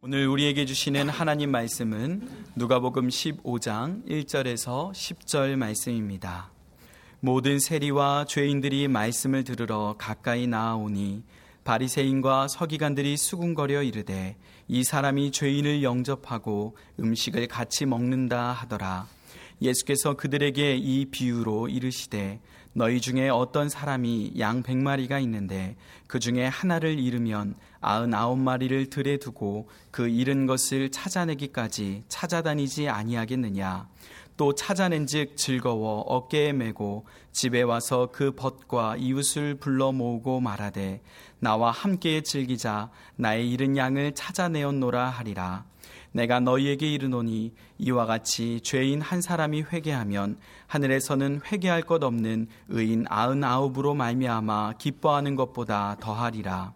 오늘 우리에게 주시는 하나님 말씀은 누가복음 15장 1절에서 10절 말씀입니다. 모든 세리와 죄인들이 말씀을 들으러 가까이 나아오니 바리새인과 서기관들이 수군거려 이르되 이 사람이 죄인을 영접하고 음식을 같이 먹는다 하더라. 예수께서 그들에게 이 비유로 이르시되 너희 중에 어떤 사람이 양 백마리가 있는데 그 중에 하나를 잃으면 아흔아홉 마리를 들에 두고 그 잃은 것을 찾아내기까지 찾아다니지 아니하겠느냐? 또 찾아낸즉 즐거워 어깨에 메고 집에 와서 그 벗과 이웃을 불러 모으고 말하되 나와 함께 즐기자. 나의 잃은 양을 찾아내었노라 하리라 내가 너희에게 이르노니 이와 같이 죄인 한 사람이 회개하면 하늘에서는 회개할 것 없는 의인 아흔아홉으로 말미암아 기뻐하는 것보다 더하리라.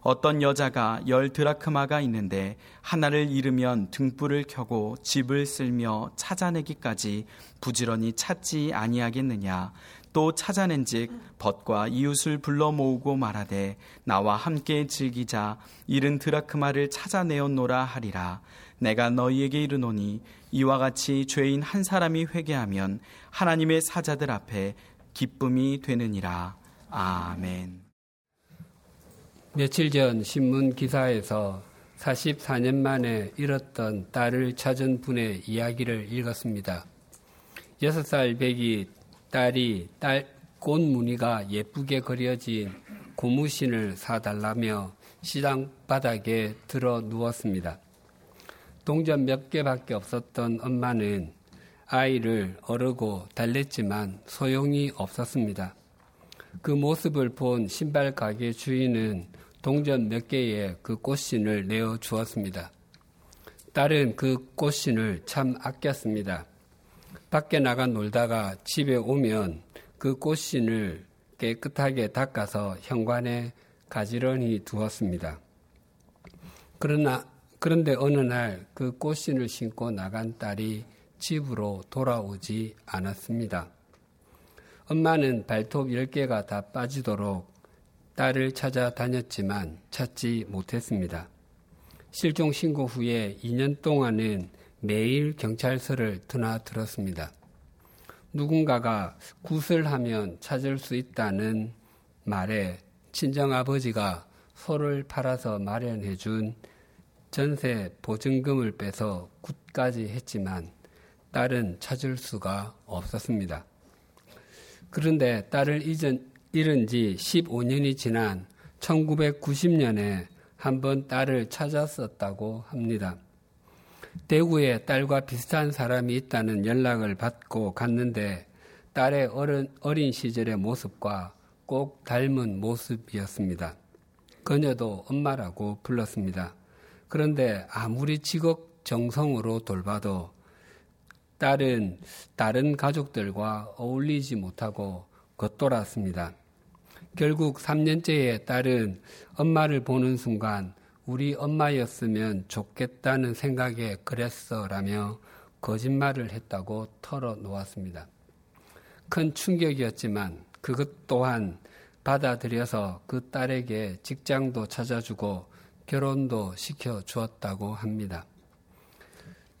어떤 여자가 열 드라크마가 있는데 하나를 잃으면 등불을 켜고 집을 쓸며 찾아내기까지 부지런히 찾지 아니하겠느냐 또 찾아낸즉 벗과 이웃을 불러 모으고 말하되 나와 함께 즐기자 잃은 드라크마를 찾아내었노라 하리라 내가 너희에게 이르노니 이와 같이 죄인 한 사람이 회개하면 하나님의 사자들 앞에 기쁨이 되느니라. 아멘. 며칠 전 신문 기사에서 44년 만에 잃었던 딸을 찾은 분의 이야기를 읽었습니다. 6살 배기 딸이 딸 꽃 무늬가 예쁘게 그려진 고무신을 사달라며 시장 바닥에 들어 누웠습니다. 동전 몇 개밖에 없었던 엄마는 아이를 어르고 달랬지만 소용이 없었습니다. 그 모습을 본 신발 가게 주인은 동전 몇 개의 그 꽃신을 내어 주었습니다. 딸은 그 꽃신을 참 아꼈습니다. 밖에 나가 놀다가 집에 오면 그 꽃신을 깨끗하게 닦아서 현관에 가지런히 두었습니다. 그러나 그런데 어느 날 그 꽃신을 신고 나간 딸이 집으로 돌아오지 않았습니다. 엄마는 발톱 10개가 다 빠지도록 딸을 찾아다녔지만 찾지 못했습니다. 실종 신고 후에 2년 동안은 매일 경찰서를 드나들었습니다. 누군가가 굿을 하면 찾을 수 있다는 말에 친정아버지가 소를 팔아서 마련해 준 전세 보증금을 빼서 굿까지 했지만 딸은 찾을 수가 없었습니다. 그런데 딸을 잃은 지 15년이 지난 1990년에 한 번 딸을 찾았었다고 합니다. 대구에 딸과 비슷한 사람이 있다는 연락을 받고 갔는데 딸의 어른, 어린 시절의 모습과 꼭 닮은 모습이었습니다. 그녀도 엄마라고 불렀습니다. 그런데 아무리 지극 정성으로 돌봐도 딸은 다른 가족들과 어울리지 못하고 겉돌았습니다. 결국 3년째의 딸은 엄마를 보는 순간 우리 엄마였으면 좋겠다는 생각에 그랬어라며 거짓말을 했다고 털어놓았습니다. 큰 충격이었지만 그것 또한 받아들여서 그 딸에게 직장도 찾아주고 결혼도 시켜 주었다고 합니다.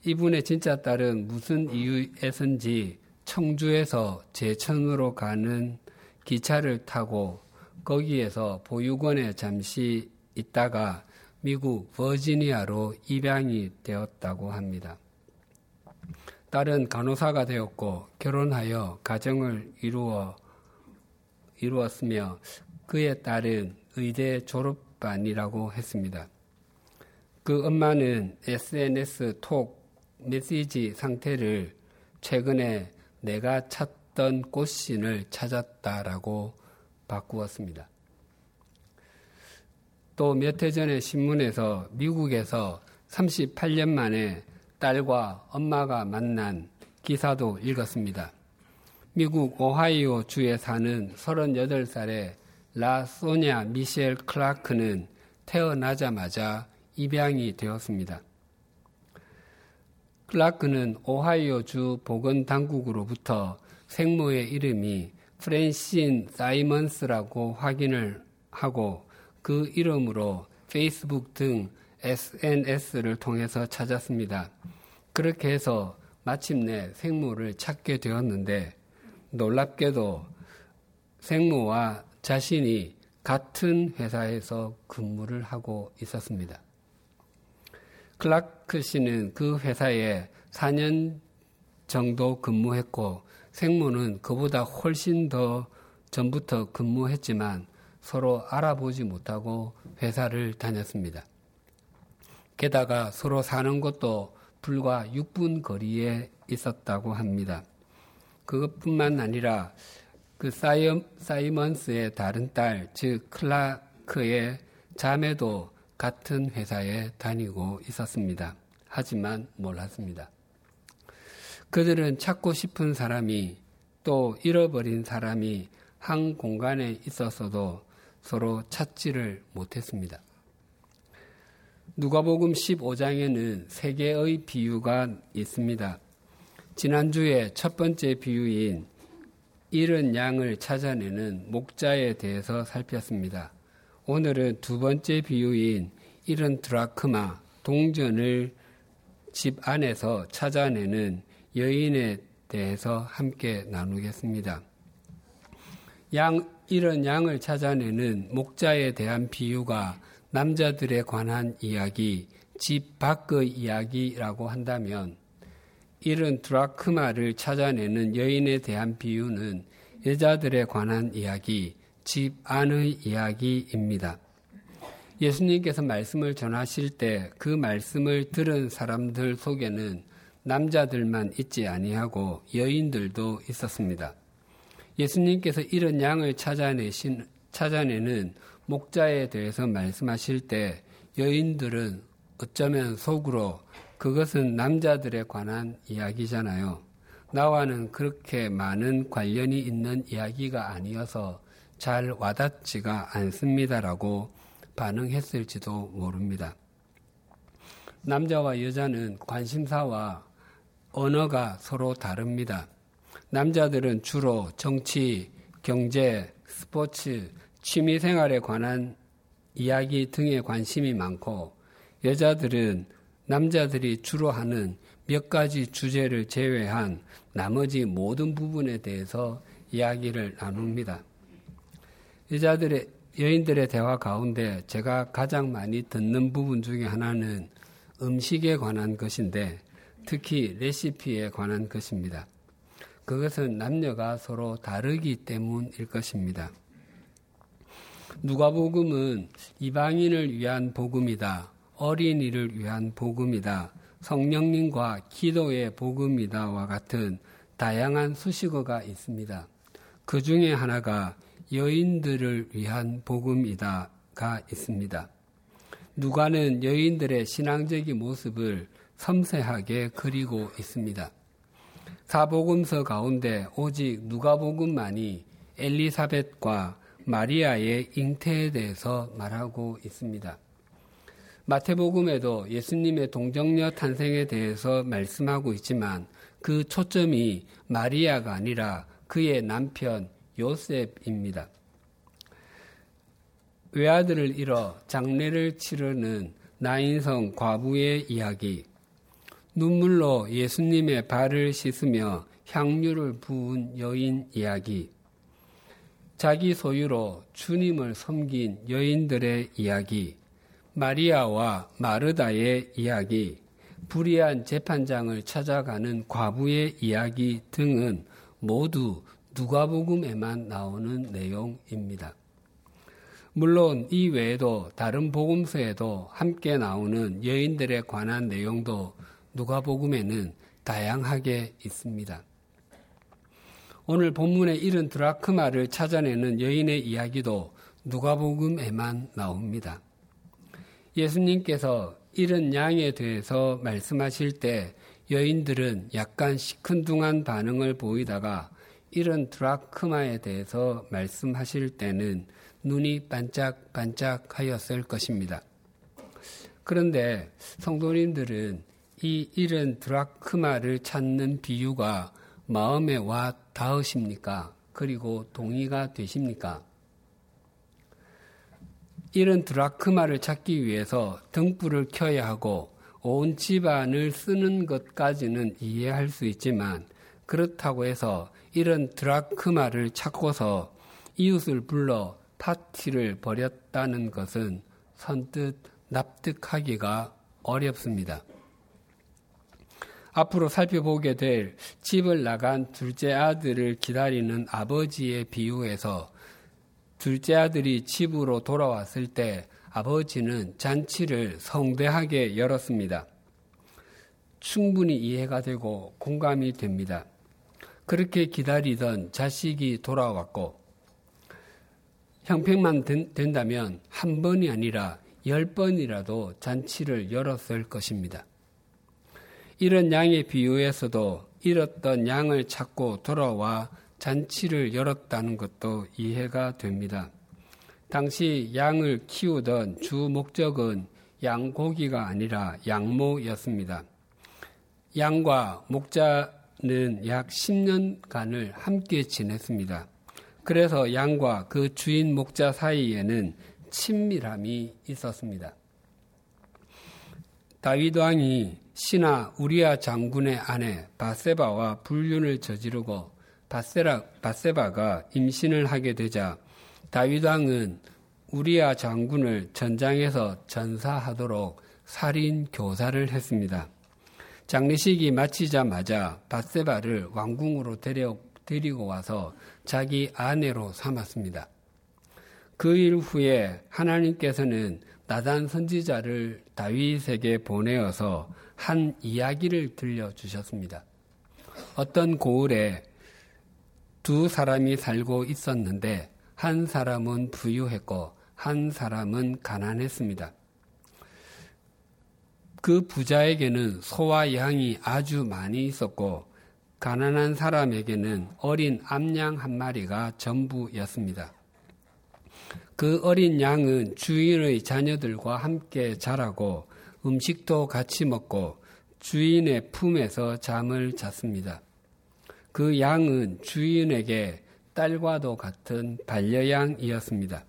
이분의 진짜 딸은 무슨 이유에선지 청주에서 제천으로 가는 기차를 타고 거기에서 보육원에 잠시 있다가 미국 버지니아로 입양이 되었다고 합니다. 딸은 간호사가 되었고 결혼하여 가정을 이루어 이루었으며 그의 딸은 의대 졸업 반이라고 했습니다. 그 엄마는 SNS 톡 메시지 상태를 최근에 내가 찾던 꽃신을 찾았다라고 바꾸었습니다. 또 몇 해 전에 신문에서 미국에서 38년 만에 딸과 엄마가 만난 기사도 읽었습니다. 미국 오하이오 주에 사는 38살의 라 소냐 미셸 클라크는 태어나자마자 입양이 되었습니다. 클라크는 오하이오 주 보건 당국으로부터 생모의 이름이 프랜신 사이먼스라고 확인을 하고 그 이름으로 페이스북 등 SNS를 통해서 찾았습니다. 그렇게 해서 마침내 생모를 찾게 되었는데 놀랍게도 생모와 자신이 같은 회사에서 근무를 하고 있었습니다. 클라크 씨는 그 회사에 4년 정도 근무했고 생모는 그보다 훨씬 더 전부터 근무했지만 서로 알아보지 못하고 회사를 다녔습니다. 게다가 서로 사는 것도 불과 6분 거리에 있었다고 합니다. 그것뿐만 아니라 그 사이먼, 사이먼스의 다른 딸, 즉 클라크의 자매도 같은 회사에 다니고 있었습니다. 하지만 몰랐습니다. 그들은 찾고 싶은 사람이 또 잃어버린 사람이 한 공간에 있었어도 서로 찾지를 못했습니다. 누가복음 15장에는 세 개의 비유가 있습니다. 지난주에 첫 번째 비유인 잃은 양을 찾아내는 목자에 대해서 살폈습니다. 오늘은 두 번째 비유인 잃은 드라크마, 동전을 집 안에서 찾아내는 여인에 대해서 함께 나누겠습니다. 양, 이런 양을 찾아내는 목자에 대한 비유가 남자들에 관한 이야기, 집 밖의 이야기라고 한다면 이런 드라크마를 찾아내는 여인에 대한 비유는 여자들에 관한 이야기, 집 안의 이야기입니다. 예수님께서 말씀을 전하실 때 그 말씀을 들은 사람들 속에는 남자들만 있지 아니하고 여인들도 있었습니다. 예수님께서 이런 양을 찾아내신, 찾아내는 목자에 대해서 말씀하실 때 여인들은 어쩌면 속으로 그것은 남자들에 관한 이야기잖아요. 나와는 그렇게 많은 관련이 있는 이야기가 아니어서 잘 와닿지가 않습니다라고 반응했을지도 모릅니다. 남자와 여자는 관심사와 언어가 서로 다릅니다. 남자들은 주로 정치, 경제, 스포츠, 취미 생활에 관한 이야기 등에 관심이 많고 여자들은 남자들이 주로 하는 몇 가지 주제를 제외한 나머지 모든 부분에 대해서 이야기를 나눕니다. 여자들의 여인들의 대화 가운데 제가 가장 많이 듣는 부분 중에 하나는 음식에 관한 것인데 특히 레시피에 관한 것입니다. 그것은 남녀가 서로 다르기 때문일 것입니다. 누가복음은 이방인을 위한 복음이다. 어린이를 위한 복음이다. 성령님과 기도의 복음이다와 같은 다양한 수식어가 있습니다. 그 중에 하나가 여인들을 위한 복음이다가 있습니다. 누가는 여인들의 신앙적인 모습을 섬세하게 그리고 있습니다. 사복음서 가운데 오직 누가복음만이 엘리사벳과 마리아의 잉태에 대해서 말하고 있습니다. 마태복음에도 예수님의 동정녀 탄생에 대해서 말씀하고 있지만 그 초점이 마리아가 아니라 그의 남편 요셉입니다. 외아들을 잃어 장례를 치르는 나인성 과부의 이야기, 눈물로 예수님의 발을 씻으며 향유를 부은 여인 이야기, 자기 소유로 주님을 섬긴 여인들의 이야기, 마리아와 마르다의 이야기, 불의한 재판장을 찾아가는 과부의 이야기 등은 모두 누가복음에만 나오는 내용입니다. 물론 이 외에도 다른 복음서에도 함께 나오는 여인들에 관한 내용도 누가복음에는 다양하게 있습니다. 오늘 본문에 이른 드라크마를 찾아내는 여인의 이야기도 누가복음에만 나옵니다. 예수님께서 이른 양에 대해서 말씀하실 때 여인들은 약간 시큰둥한 반응을 보이다가 이런 드라크마에 대해서 말씀하실 때는 눈이 반짝반짝 하였을 것입니다. 그런데 성도님들은 이 이른 드라크마를 찾는 비유가 마음에 와 닿으십니까? 그리고 동의가 되십니까? 이런 드라크마를 찾기 위해서 등불을 켜야 하고 온 집안을 쓰는 것까지는 이해할 수 있지만 그렇다고 해서 이런 드라크마를 찾고서 이웃을 불러 파티를 벌였다는 것은 선뜻 납득하기가 어렵습니다. 앞으로 살펴보게 될 집을 나간 둘째 아들을 기다리는 아버지의 비유에서 둘째 아들이 집으로 돌아왔을 때 아버지는 잔치를 성대하게 열었습니다. 충분히 이해가 되고 공감이 됩니다. 그렇게 기다리던 자식이 돌아왔고 형평만 된, 된다면 한 번이 아니라 열 번이라도 잔치를 열었을 것입니다. 이런 양의 비유에서도 잃었던 양을 찾고 돌아와 잔치를 열었다는 것도 이해가 됩니다. 당시 양을 키우던 주 목적은 양고기가 아니라 양모였습니다. 양과 목자는 약 10년간을 함께 지냈습니다. 그래서 양과 그 주인 목자 사이에는 친밀함이 있었습니다. 다윗 왕이 신하 우리아 장군의 아내 바세바와 불륜을 저지르고 바세라, 바세바가 임신을 하게 되자 다윗 왕은 우리아 장군을 전장에서 전사하도록 살인 교사를 했습니다. 장례식이 마치자마자 바세바를 왕궁으로 데려, 데리고 와서 자기 아내로 삼았습니다. 그 일 후에 하나님께서는 나단 선지자를 다윗에게 보내어서 한 이야기를 들려주셨습니다. 어떤 고을에 두 사람이 살고 있었는데 한 사람은 부유했고 한 사람은 가난했습니다. 그 부자에게는 소와 양이 아주 많이 있었고 가난한 사람에게는 어린 암양 한 마리가 전부였습니다. 그 어린 양은 주인의 자녀들과 함께 자라고 음식도 같이 먹고 주인의 품에서 잠을 잤습니다. 그 양은 주인에게 딸과도 같은 반려양이었습니다.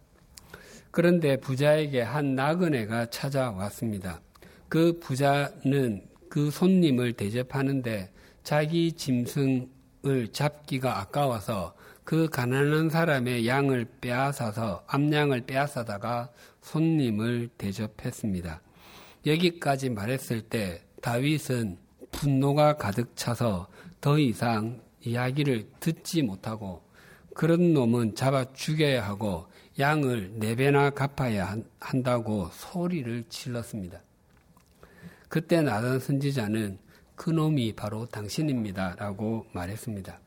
그런데 부자에게 한 나그네가 찾아왔습니다. 그 부자는 그 손님을 대접하는데 자기 짐승을 잡기가 아까워서 그 가난한 사람의 양을 빼앗아서 암양을 빼앗아다가 손님을 대접했습니다. 여기까지 말했을 때 다윗은 분노가 가득 차서 더 이상 이야기를 듣지 못하고 그런 놈은 잡아 죽여야 하고 양을 네 배나 갚아야 한다고 소리를 질렀습니다. 그때 나단 선지자는 그 놈이 바로 당신입니다. 라고 말했습니다.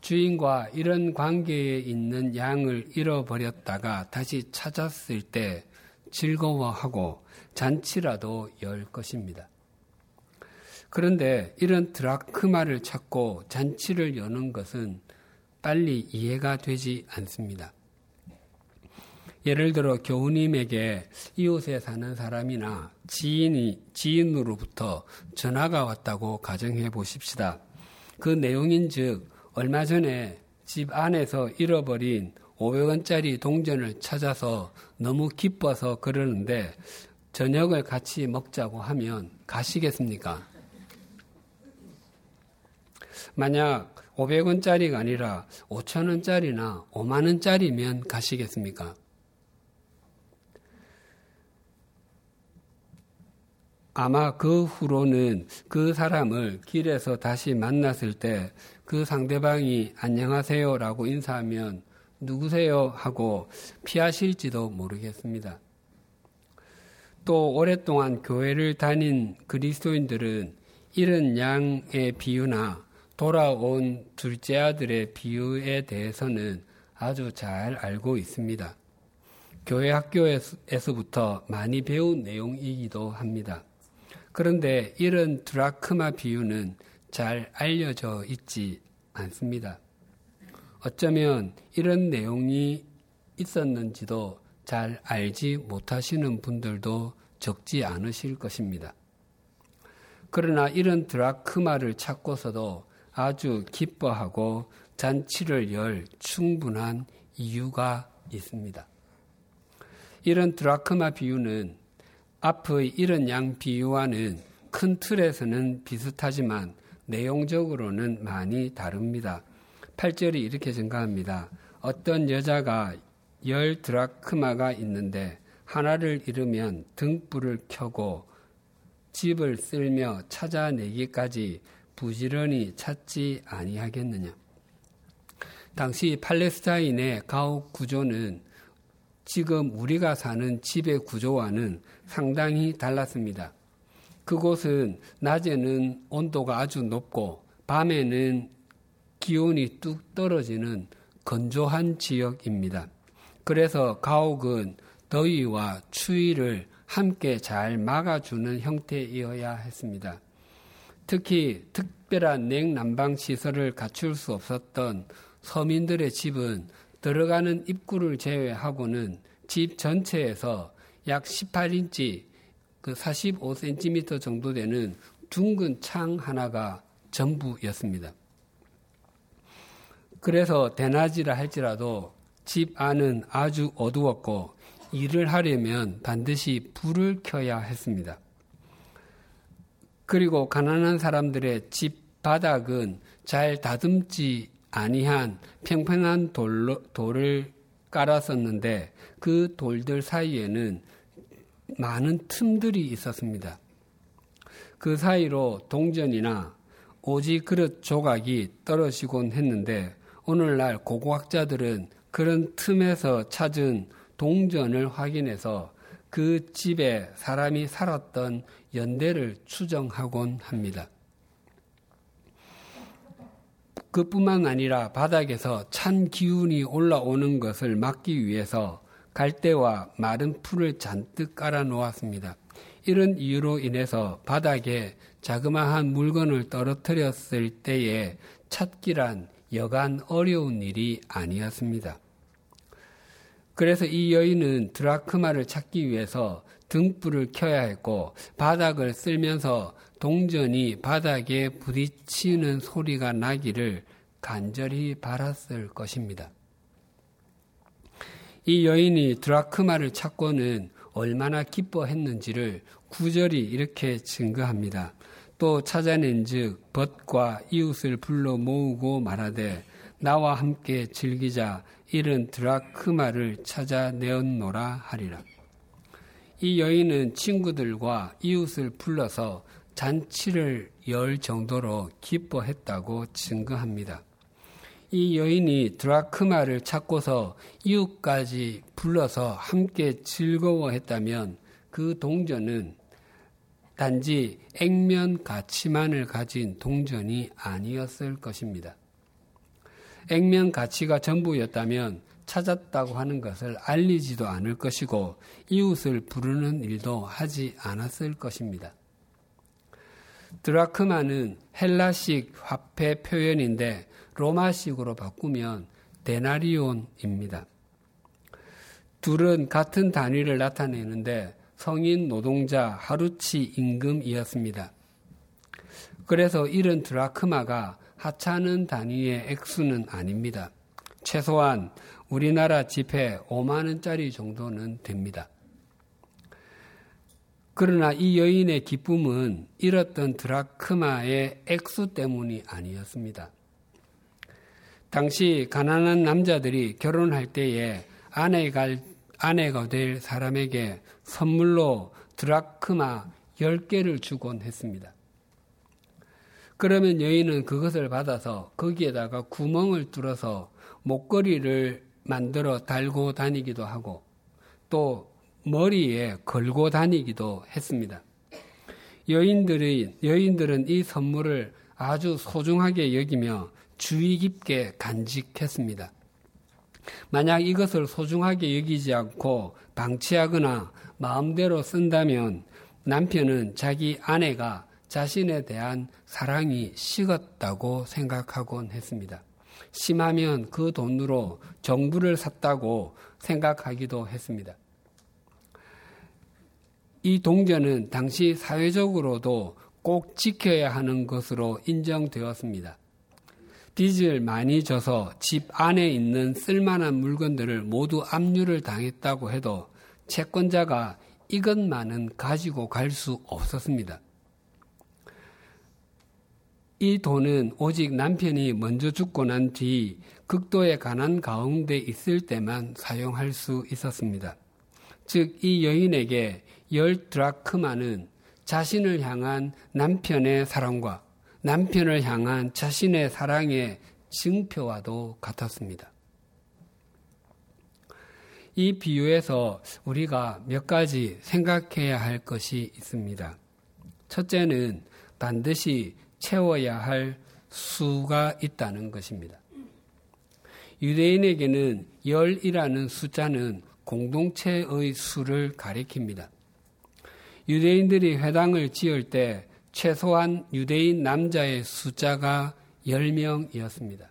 주인과 이런 관계에 있는 양을 잃어버렸다가 다시 찾았을 때 즐거워하고 잔치라도 열 것입니다. 그런데 이런 드라크마를 찾고 잔치를 여는 것은 빨리 이해가 되지 않습니다. 예를 들어 교우님에게 이웃에 사는 사람이나 지인이 지인으로부터 전화가 왔다고 가정해 보십시다. 그 내용인즉 얼마 전에 집 안에서 잃어버린 500원짜리 동전을 찾아서 너무 기뻐서 그러는데 저녁을 같이 먹자고 하면 가시겠습니까? 만약 500원짜리가 아니라 5천원짜리나 5만원짜리면 가시겠습니까? 아마 그 후로는 그 사람을 길에서 다시 만났을 때 그 상대방이 안녕하세요라고 인사하면 누구세요 하고 피하실지도 모르겠습니다. 또 오랫동안 교회를 다닌 그리스도인들은 이런 양의 비유나 돌아온 둘째 아들의 비유에 대해서는 아주 잘 알고 있습니다. 교회 학교에서부터 많이 배운 내용이기도 합니다. 그런데 이런 드라크마 비유는 잘 알려져 있지 않습니다. 어쩌면 이런 내용이 있었는지도 잘 알지 못하시는 분들도 적지 않으실 것입니다. 그러나 이런 드라크마를 찾고서도 아주 기뻐하고 잔치를 열 충분한 이유가 있습니다. 이런 드라크마 비유는 앞의 이런 양 비유와는 큰 틀에서는 비슷하지만 내용적으로는 많이 다릅니다. 8절이 이렇게 증가합니다. 어떤 여자가 열 드라크마가 있는데 하나를 잃으면 등불을 켜고 집을 쓸며 찾아내기까지 부지런히 찾지 아니하겠느냐. 당시 팔레스타인의 가옥 구조는 지금 우리가 사는 집의 구조와는 상당히 달랐습니다. 그곳은 낮에는 온도가 아주 높고 밤에는 기온이 뚝 떨어지는 건조한 지역입니다. 그래서 가옥은 더위와 추위를 함께 잘 막아주는 형태이어야 했습니다. 특히 특별한 냉난방 시설을 갖출 수 없었던 서민들의 집은 들어가는 입구를 제외하고는 집 전체에서 약 18인치 그 45cm 정도 되는 둥근 창 하나가 전부였습니다. 그래서 대낮이라 할지라도 집 안은 아주 어두웠고 일을 하려면 반드시 불을 켜야 했습니다. 그리고 가난한 사람들의 집 바닥은 잘 다듬지 아니한 평평한 돌로, 돌을 깔았었는데 그 돌들 사이에는 많은 틈들이 있었습니다. 그 사이로 동전이나 오지 그릇 조각이 떨어지곤 했는데 오늘날 고고학자들은 그런 틈에서 찾은 동전을 확인해서 그 집에 사람이 살았던 연대를 추정하곤 합니다. 그뿐만 아니라 바닥에서 찬 기운이 올라오는 것을 막기 위해서 갈대와 마른 풀을 잔뜩 깔아 놓았습니다. 이런 이유로 인해서 바닥에 자그마한 물건을 떨어뜨렸을 때에 찾기란 여간 어려운 일이 아니었습니다. 그래서 이 여인은 드라크마를 찾기 위해서 등불을 켜야 했고 바닥을 쓸면서 동전이 바닥에 부딪히는 소리가 나기를 간절히 바랐을 것입니다. 이 여인이 드라크마를 찾고는 얼마나 기뻐했는지를 구절이 이렇게 증거합니다. 또 찾아낸 즉 벗과 이웃을 불러 모으고 말하되 나와 함께 즐기자 이른 드라크마를 찾아내었노라 하리라. 이 여인은 친구들과 이웃을 불러서 잔치를 열 정도로 기뻐했다고 증거합니다. 이 여인이 드라크마를 찾고서 이웃까지 불러서 함께 즐거워했다면 그 동전은 단지 액면 가치만을 가진 동전이 아니었을 것입니다. 액면 가치가 전부였다면 찾았다고 하는 것을 알리지도 않을 것이고 이웃을 부르는 일도 하지 않았을 것입니다. 드라크마는 헬라식 화폐 표현인데 로마식으로 바꾸면 데나리온입니다. 둘은 같은 단위를 나타내는데 성인 노동자 하루치 임금이었습니다. 그래서 이런 드라크마가 하찮은 단위의 액수는 아닙니다. 최소한 우리나라 지폐 5만 원짜리 정도는 됩니다. 그러나 이 여인의 기쁨은 잃었던 드라크마의 액수 때문이 아니었습니다. 당시 가난한 남자들이 결혼할 때에 아내가, 아내가 될 사람에게 선물로 드라크마 10개를 주곤 했습니다. 그러면 여인은 그것을 받아서 거기에다가 구멍을 뚫어서 목걸이를 만들어 달고 다니기도 하고 또 머리에 걸고 다니기도 했습니다. 여인들이, 여인들은 이 선물을 아주 소중하게 여기며 주의 깊게 간직했습니다. 만약 이것을 소중하게 여기지 않고 방치하거나 마음대로 쓴다면 남편은 자기 아내가 자신에 대한 사랑이 식었다고 생각하곤 했습니다. 심하면 그 돈으로 정부를 샀다고 생각하기도 했습니다. 이 동전은 당시 사회적으로도 꼭 지켜야 하는 것으로 인정되었습니다. 빚을 많이 져서 집 안에 있는 쓸만한 물건들을 모두 압류를 당했다고 해도 채권자가 이것만은 가지고 갈 수 없었습니다. 이 돈은 오직 남편이 먼저 죽고 난 뒤 극도의 가난 가운데 있을 때만 사용할 수 있었습니다. 즉, 이 여인에게 열 드라크마는 자신을 향한 남편의 사랑과 남편을 향한 자신의 사랑의 증표와도 같았습니다. 이 비유에서 우리가 몇 가지 생각해야 할 것이 있습니다. 첫째는 반드시 채워야 할 수가 있다는 것입니다. 유대인에게는 열이라는 숫자는 공동체의 수를 가리킵니다. 유대인들이 회당을 지을 때 최소한 유대인 남자의 숫자가 10명이었습니다.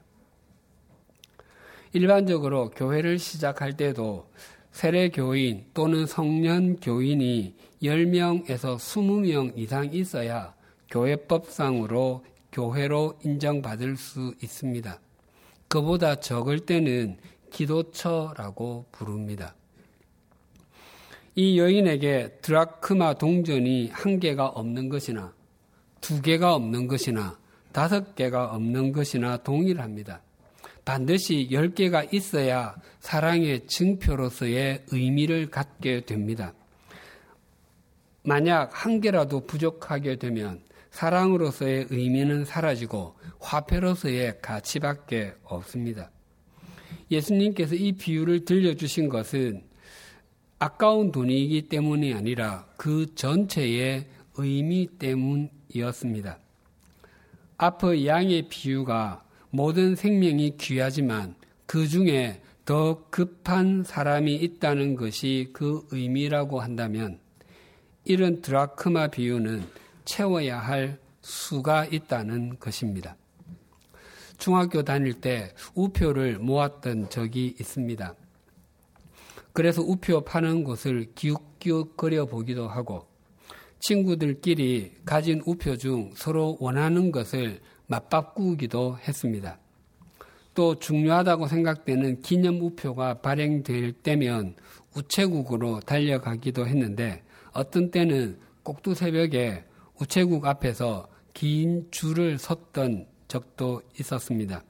일반적으로 교회를 시작할 때도 세례 교인 또는 성년 교인이 10명에서 20명 이상 있어야 교회법상으로 교회로 인정받을 수 있습니다. 그보다 적을 때는 기도처라고 부릅니다. 이 여인에게 드라크마 동전이 한 개가 없는 것이나 두 개가 없는 것이나 다섯 개가 없는 것이나 동일합니다. 반드시 열 개가 있어야 사랑의 증표로서의 의미를 갖게 됩니다. 만약 한 개라도 부족하게 되면 사랑으로서의 의미는 사라지고 화폐로서의 가치밖에 없습니다. 예수님께서 이 비유를 들려주신 것은 아까운 돈이기 때문이 아니라 그 전체의 의미 때문이었습니다. 앞의 양의 비유가 모든 생명이 귀하지만 그 중에 더 급한 사람이 있다는 것이 그 의미라고 한다면 이런 드라크마 비유는 채워야 할 수가 있다는 것입니다. 중학교 다닐 때 우표를 모았던 적이 있습니다. 그래서 우표 파는 곳을 기웃기웃 거려 보기도 하고 친구들끼리 가진 우표 중 서로 원하는 것을 맞바꾸기도 했습니다. 또 중요하다고 생각되는 기념 우표가 발행될 때면 우체국으로 달려가기도 했는데 어떤 때는 꼭두 새벽에 우체국 앞에서 긴 줄을 섰던 적도 있었습니다.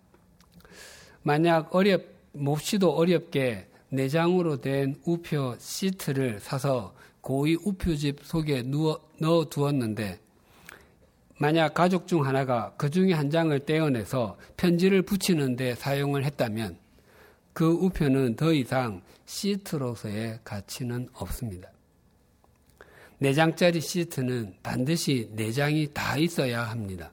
만약 어렵, 몹시도 어렵게 내장으로 된 우표 시트를 사서 고위 우표집 속에 누워, 넣어 두었는데 만약 가족 중 하나가 그 중에 한 장을 떼어내서 편지를 붙이는데 사용을 했다면 그 우표는 더 이상 시트로서의 가치는 없습니다. 4장짜리 시트는 반드시 4장이 다 있어야 합니다.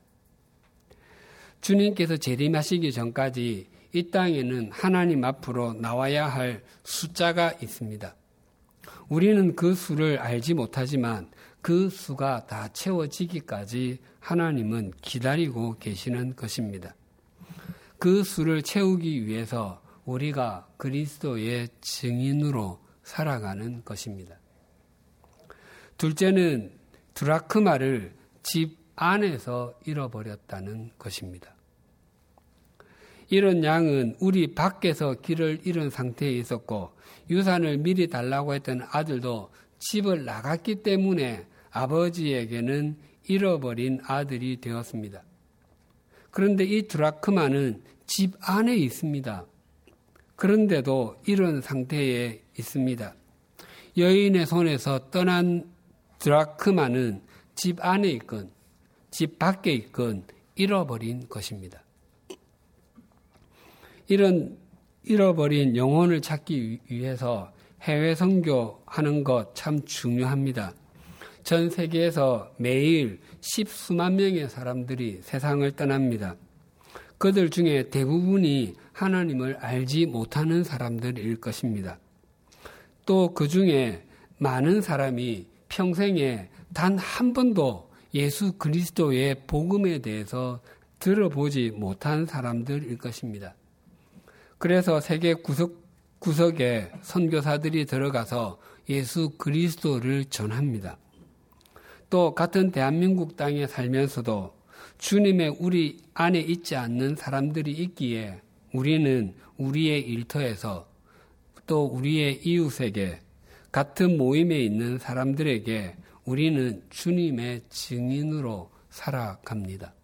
주님께서 재림하시기 전까지 이 땅에는 하나님 앞으로 나와야 할 숫자가 있습니다. 우리는 그 수를 알지 못하지만 그 수가 다 채워지기까지 하나님은 기다리고 계시는 것입니다. 그 수를 채우기 위해서 우리가 그리스도의 증인으로 살아가는 것입니다. 둘째는 드라크마를 집 안에서 잃어버렸다는 것입니다. 이런 양은 우리 밖에서 길을 잃은 상태에 있었고 유산을 미리 달라고 했던 아들도 집을 나갔기 때문에 아버지에게는 잃어버린 아들이 되었습니다. 그런데 이 드라크마는 집 안에 있습니다. 그런데도 이런 상태에 있습니다. 여인의 손에서 떠난 드라크마는 집 안에 있건 집 밖에 있건 잃어버린 것입니다. 이런 잃어버린 영혼을 찾기 위해서 해외 선교하는 것 참 중요합니다. 전 세계에서 매일 십수만 명의 사람들이 세상을 떠납니다. 그들 중에 대부분이 하나님을 알지 못하는 사람들일 것입니다. 또 그 중에 많은 사람이 평생에 단 한 번도 예수 그리스도의 복음에 대해서 들어보지 못한 사람들일 것입니다. 그래서 세계 구석 구석에 선교사들이 들어가서 예수 그리스도를 전합니다. 또 같은 대한민국 땅에 살면서도 주님의 우리 안에 있지 않는 사람들이 있기에 우리는 우리의 일터에서 또 우리의 이웃에게 같은 모임에 있는 사람들에게 우리는 주님의 증인으로 살아갑니다.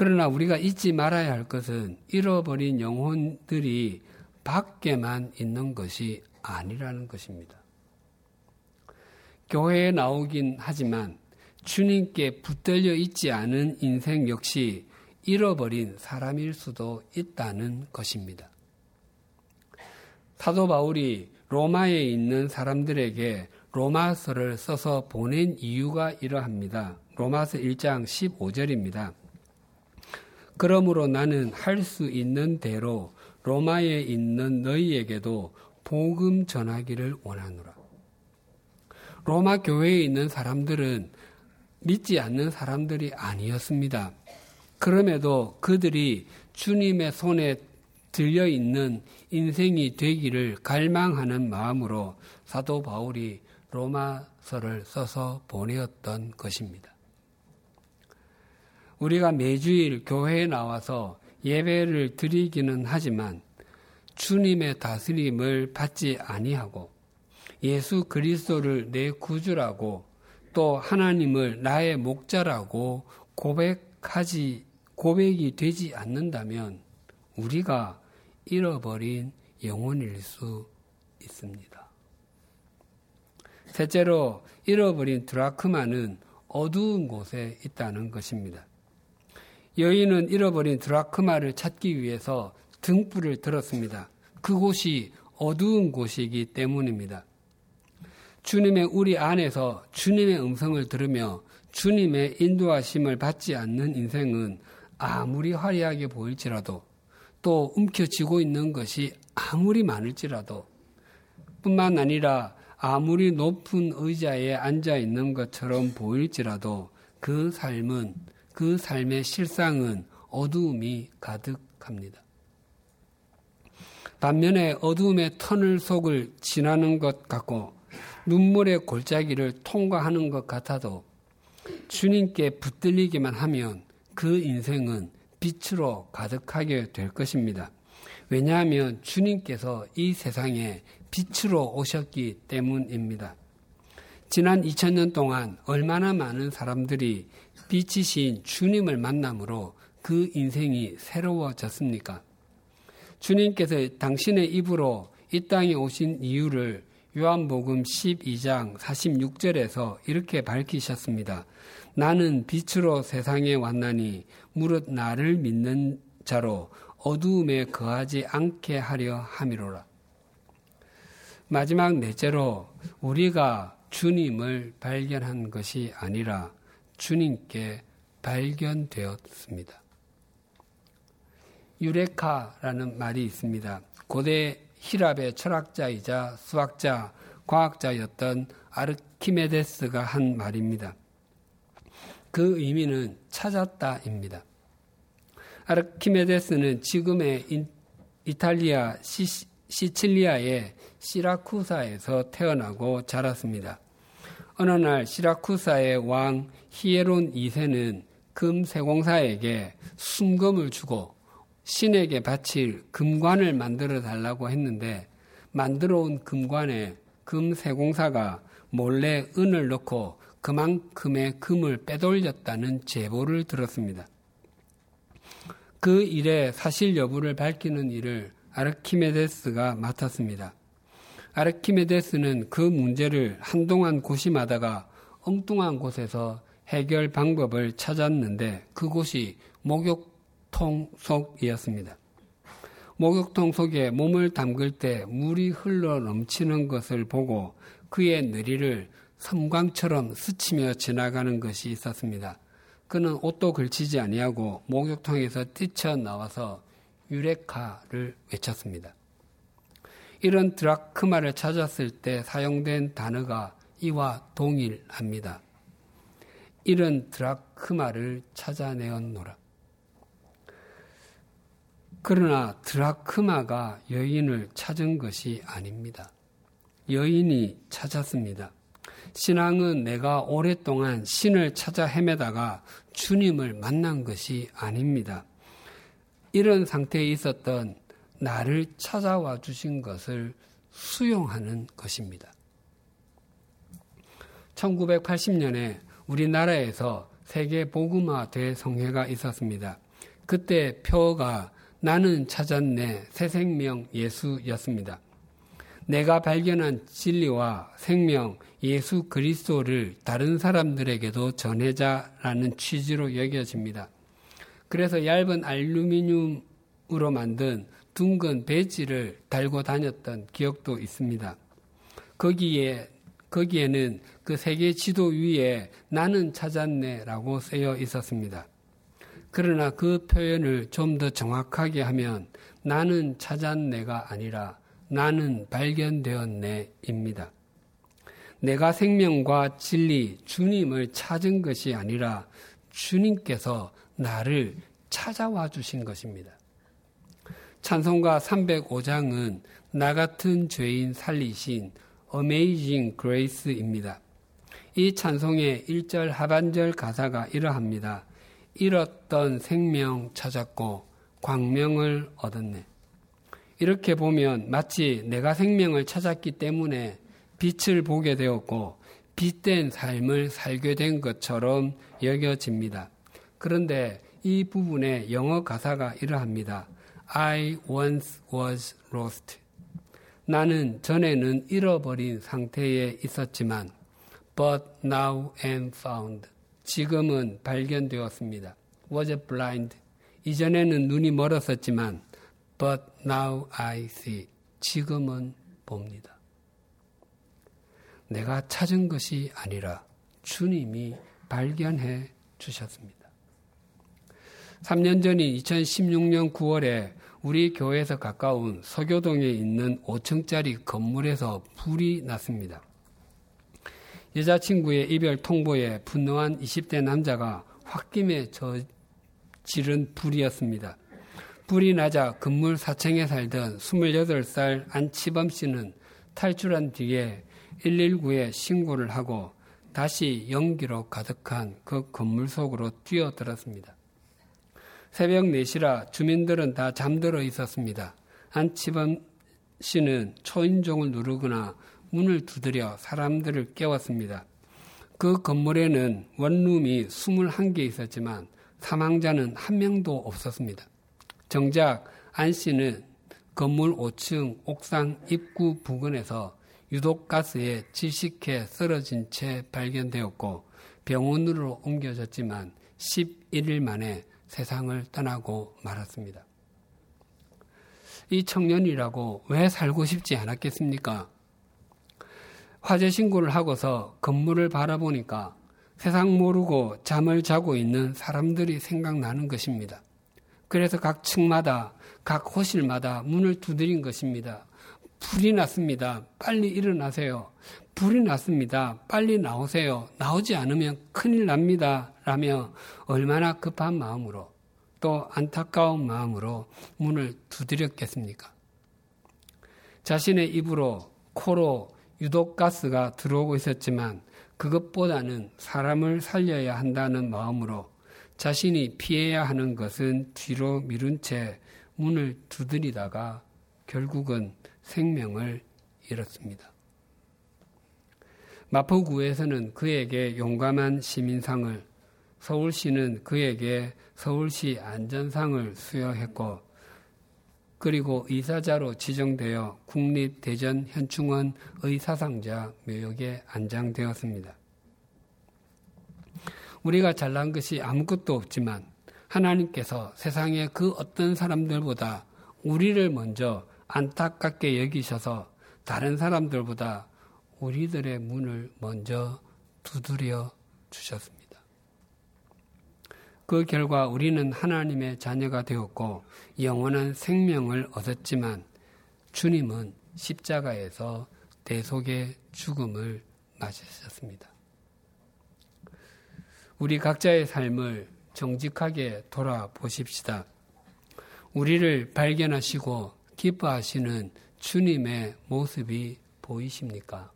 그러나 우리가 잊지 말아야 할 것은 잃어버린 영혼들이 밖에만 있는 것이 아니라는 것입니다. 교회에 나오긴 하지만 주님께 붙들려 있지 않은 인생 역시 잃어버린 사람일 수도 있다는 것입니다. 사도 바울이 로마에 있는 사람들에게 로마서를 써서 보낸 이유가 이러합니다. 로마서 1장 15절입니다. 그러므로 나는 할 수 있는 대로 로마에 있는 너희에게도 복음 전하기를 원하노라. 로마 교회에 있는 사람들은 믿지 않는 사람들이 아니었습니다. 그럼에도 그들이 주님의 손에 들려 있는 인생이 되기를 갈망하는 마음으로 사도 바울이 로마서를 써서 보내었던 것입니다. 우리가 매주일 교회에 나와서 예배를 드리기는 하지만 주님의 다스림을 받지 아니하고 예수 그리스도를 내 구주라고 또 하나님을 나의 목자라고 고백하지 고백이 되지 않는다면 우리가 잃어버린 영혼일 수 있습니다. 셋째로 잃어버린 드라크마는 어두운 곳에 있다는 것입니다. 여인은 잃어버린 드라크마를 찾기 위해서 등불을 들었습니다. 그곳이 어두운 곳이기 때문입니다. 주님의 우리 안에서 주님의 음성을 들으며 주님의 인도하심을 받지 않는 인생은 아무리 화려하게 보일지라도 또 움켜쥐고 있는 것이 아무리 많을지라도 뿐만 아니라 아무리 높은 의자에 앉아 있는 것처럼 보일지라도 그 삶은 그 삶의 실상은 어두움이 가득합니다. 반면에 어두움의 터널 속을 지나는 것 같고 눈물의 골짜기를 통과하는 것 같아도 주님께 붙들리기만 하면 그 인생은 빛으로 가득하게 될 것입니다. 왜냐하면 주님께서 이 세상에 빛으로 오셨기 때문입니다. 지난 2000년 동안 얼마나 많은 사람들이 빛이신 주님을 만남으로 그 인생이 새로워졌습니까? 주님께서 당신의 입으로 이 땅에 오신 이유를 요한복음 12장 46절에서 이렇게 밝히셨습니다. 나는 빛으로 세상에 왔나니 무릇 나를 믿는 자로 어두움에 거하지 않게 하려 함이로라. 마지막 넷째로 우리가 주님을 발견한 것이 아니라 주님께 발견되었습니다. 유레카라는 말이 있습니다. 고대 히랍의 철학자이자 수학자, 과학자였던 아르키메데스가 한 말입니다. 그 의미는 찾았다입니다. 아르키메데스는 지금의 이탈리아 시, 시칠리아의 시라쿠사에서 태어나고 자랐습니다. 어느 날 시라쿠사의 왕 히에론 2세는 금 세공사에게 순금을 주고 신에게 바칠 금관을 만들어 달라고 했는데 만들어 온 금관에 금 세공사가 몰래 은을 넣고 그만큼의 금을 빼돌렸다는 제보를 들었습니다. 그 일의 사실 여부를 밝히는 일을 아르키메데스가 맡았습니다. 아르키메데스는 그 문제를 한동안 고심하다가 엉뚱한 곳에서 해결 방법을 찾았는데 그곳이 목욕통 속이었습니다. 목욕통 속에 몸을 담글 때 물이 흘러 넘치는 것을 보고 그의 느리를 섬광처럼 스치며 지나가는 것이 있었습니다. 그는 옷도 걸치지 아니하고 목욕통에서 뛰쳐 나와서 유레카를 외쳤습니다. 이런 드라크마를 찾았을 때 사용된 단어가 이와 동일합니다. 이런 드라크마를 찾아내었노라. 그러나 드라크마가 여인을 찾은 것이 아닙니다. 여인이 찾았습니다. 신앙은 내가 오랫동안 신을 찾아 헤매다가 주님을 만난 것이 아닙니다. 이런 상태에 있었던 나를 찾아와 주신 것을 수용하는 것입니다. 1980년에 우리나라에서 세계 복음화 대성회가 있었습니다. 그때 표어가 나는 찾았네 새 생명 예수였습니다. 내가 발견한 진리와 생명 예수 그리스도를 다른 사람들에게도 전해자라는 취지로 여겨집니다. 그래서 얇은 알루미늄으로 만든 둥근 배지를 달고 다녔던 기억도 있습니다. 거기에 거기에는 그 세계 지도 위에 나는 찾았네라고 쓰여 있었습니다. 그러나 그 표현을 좀 더 정확하게 하면 나는 찾았네가 아니라 나는 발견되었네입니다. 내가 생명과 진리, 주님을 찾은 것이 아니라 주님께서 나를 찾아와 주신 것입니다. 찬송가 305장은 나 같은 죄인 살리신 Amazing Grace입니다. 이 찬송의 1절 하반절 가사가 이러합니다. 잃었던 생명 찾았고 광명을 얻었네. 이렇게 보면 마치 내가 생명을 찾았기 때문에 빛을 보게 되었고 빛된 삶을 살게 된 것처럼 여겨집니다. 그런데 이 부분의 영어 가사가 이러합니다. I once was lost. 나는 전에는 잃어버린 상태에 있었지만 but now am found. 지금은 발견되었습니다. was blind. 이전에는 눈이 멀었었지만 but now I see. 지금은 봅니다. 내가 찾은 것이 아니라 주님이 발견해 주셨습니다. 3년 전인 2016년 9월에 우리 교회에서 가까운 서교동에 있는 5층짜리 건물에서 불이 났습니다. 여자친구의 이별 통보에 분노한 20대 남자가 홧김에 저 지른 불이었습니다. 불이 나자 건물 4층에 살던 28살 안치범 씨는 탈출한 뒤에 119에 신고를 하고 다시 연기로 가득한 그 건물 속으로 뛰어들었습니다. 새벽 4시라 주민들은 다 잠들어 있었습니다. 안치범 씨는 초인종을 누르거나 문을 두드려 사람들을 깨웠습니다. 그 건물에는 원룸이 21개 있었지만 사망자는 한 명도 없었습니다. 정작 안 씨는 건물 5층 옥상 입구 부근에서 유독가스에 질식해 쓰러진 채 발견되었고 병원으로 옮겨졌지만 11일 만에 세상을 떠나고 말았습니다. 이 청년이라고 왜 살고 싶지 않았겠습니까? 화재 신고를 하고서 건물을 바라보니까 세상 모르고 잠을 자고 있는 사람들이 생각나는 것입니다. 그래서 각 층마다, 각 호실마다 문을 두드린 것입니다. 불이 났습니다. 빨리 일어나세요. 불이 났습니다. 빨리 나오세요. 나오지 않으면 큰일 납니다. 라며 얼마나 급한 마음으로 또 안타까운 마음으로 문을 두드렸겠습니까? 자신의 입으로 코로 유독 가스가 들어오고 있었지만 그것보다는 사람을 살려야 한다는 마음으로 자신이 피해야 하는 것은 뒤로 미룬 채 문을 두드리다가 결국은 생명을 잃었습니다. 마포구에서는 그에게 용감한 시민상을, 서울시는 그에게 서울시 안전상을 수여했고, 그리고 의사자로 지정되어 국립대전현충원 의 사상자 묘역에 안장되었습니다. 우리가 잘난 것이 아무것도 없지만 하나님께서 세상의 그 어떤 사람들보다 우리를 먼저 안타깝게 여기셔서 다른 사람들보다 우리들의 문을 먼저 두드려 주셨습니다. 그 결과 우리는 하나님의 자녀가 되었고 영원한 생명을 얻었지만 주님은 십자가에서 대속의 죽음을 맞으셨습니다. 우리 각자의 삶을 정직하게 돌아보십시다. 우리를 발견하시고 기뻐하시는 주님의 모습이 보이십니까?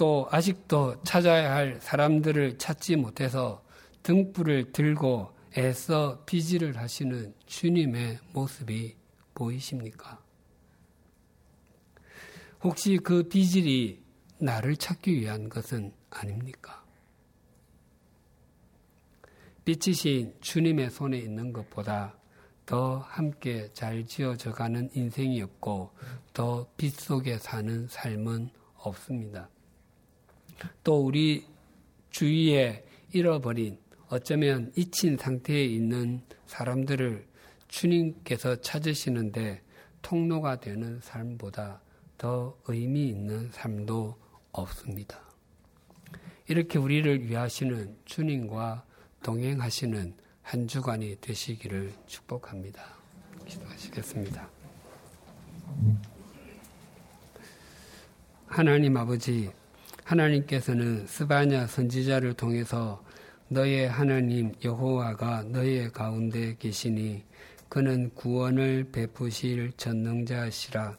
또 아직도 찾아야 할 사람들을 찾지 못해서 등불을 들고 애써 비지를 하시는 주님의 모습이 보이십니까? 혹시 그 비질이 나를 찾기 위한 것은 아닙니까? 빛이신 주님의 손에 있는 것보다 더 함께 잘 지어져 가는 인생이 없고 더 빛 속에 사는 삶은 없습니다. 또 우리 주위에 잃어버린 어쩌면 잊힌 상태에 있는 사람들을 주님께서 찾으시는데 통로가 되는 삶보다 더 의미 있는 삶도 없습니다. 이렇게 우리를 위하시는 주님과 동행하시는 한 주간이 되시기를 축복합니다. 기도하시겠습니다. 하나님 아버지, 하나님께서는 스바냐 선지자를 통해서 너의 하나님 여호와가 너의 가운데 계시니 그는 구원을 베푸실 전능자시라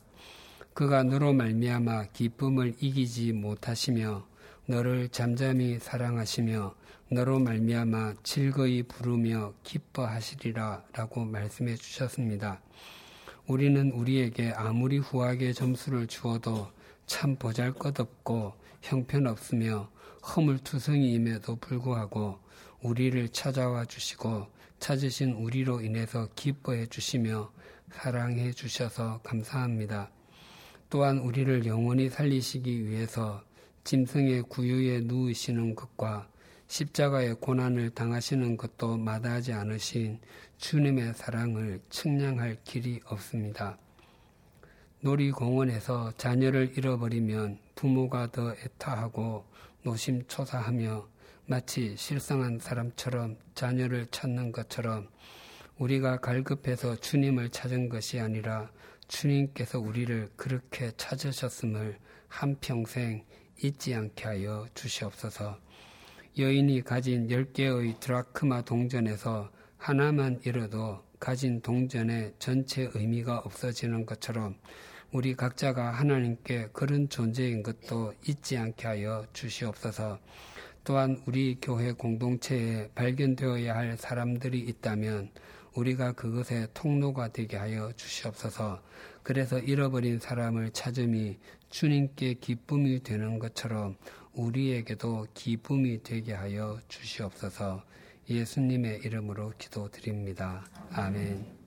그가 너로 말미암아 기쁨을 이기지 못하시며 너를 잠잠히 사랑하시며 너로 말미암아 즐거이 부르며 기뻐하시리라라고 말씀해 주셨습니다. 우리는 우리에게 아무리 후하게 점수를 주어도 참 보잘것없고 형편없으며 허물투성이임에도 불구하고 우리를 찾아와 주시고 찾으신 우리로 인해서 기뻐해 주시며 사랑해 주셔서 감사합니다. 또한 우리를 영원히 살리시기 위해서 짐승의 구유에 누우시는 것과 십자가의 고난을 당하시는 것도 마다하지 않으신 주님의 사랑을 측량할 길이 없습니다. 놀이공원에서 자녀를 잃어버리면 부모가 더 애타하고 노심초사하며 마치 실성한 사람처럼 자녀를 찾는 것처럼 우리가 갈급해서 주님을 찾은 것이 아니라 주님께서 우리를 그렇게 찾으셨음을 한평생 잊지 않게 하여 주시옵소서. 여인이 가진 10개의 드라크마 동전에서 하나만 잃어도 가진 동전의 전체 의미가 없어지는 것처럼 우리 각자가 하나님께 그런 존재인 것도 잊지 않게 하여 주시옵소서. 또한 우리 교회 공동체에 발견되어야 할 사람들이 있다면 우리가 그것의 통로가 되게 하여 주시옵소서. 그래서 잃어버린 사람을 찾음이 주님께 기쁨이 되는 것처럼 우리에게도 기쁨이 되게 하여 주시옵소서. 예수님의 이름으로 기도드립니다. 아멘.